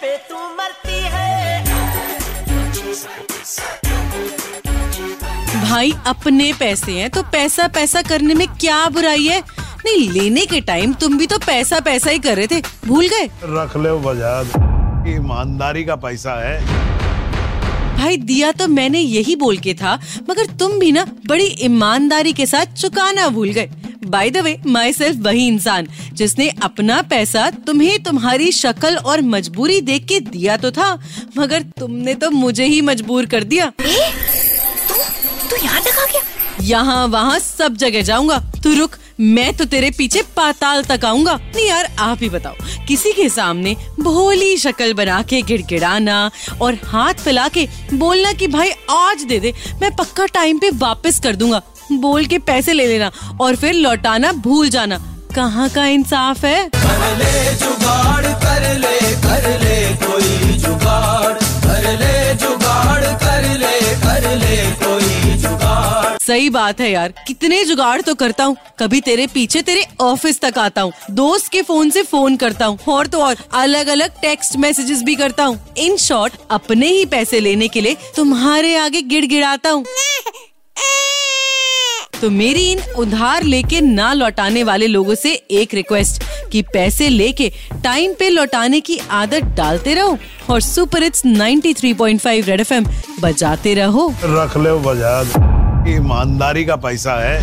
पे तू मरती है। भाई अपने पैसे हैं तो पैसा पैसा करने में क्या बुराई है? नहीं लेने के टाइम तुम भी तो पैसा पैसा ही कर रहे थे। भूल गए? रख ले बजाज। ईमानदारी का पैसा है। भाई दिया तो मैंने यही बोल के था मगर तुम भी ना बड़ी ईमानदारी के साथ चुकाना भूल गए। By the way myself वही इंसान जिसने अपना पैसा तुम्हें तुम्हारी शक्ल और मजबूरी देख के दिया तो था मगर तुमने तो मुझे ही मजबूर कर दिया। तू तू यहाँ तक आ गया? यहाँ वहाँ सब जगह जाऊँगा। तू रुक मैं तो तेरे पीछे पाताल तक आऊँगा। नहीं यार आप ही बताओ किसी के सामने भोली शक्ल बना के गिड़गिड़ाना और हाथ फैला के बोलना कि भाई आज दे दे मैं पक्का टाइम पे वापस कर दूँगा। बोल के पैसे ले लेना और फिर लौटाना, भूल जाना। कहाँ का इंसाफ है? कर ले जुगाड़ कर ले कर ले कोई जुगाड़ कर ले जुगाड़ कर ले कर ले कोई जुगाड़ सही बात है यार। कितने जुगाड़ तो करता हूँ। कभी तेरे पीछे तेरे ऑफ़िस तक आता हूँ। दोस्त के फ़ोन से फ़ोन करता हूँ। और तो और अलग अलग टेक्स्ट मैसेजेस भी करता हूँ। इन शॉर्ट अपने ही पैसे लेने के लिए तुम्हारे आगे गिड़गिड़ाता हूँ। तो मेरी इन उधार लेके ना लौटाने वाले लोगों से एक रिक्वेस्ट कि पैसे लेके टाइम पे लौटाने की आदत डालते रहो और सुपर इट्स 93.5 रेड एफएम बजाते रहो। रख ले बजाज। ईमानदारी का पैसा है।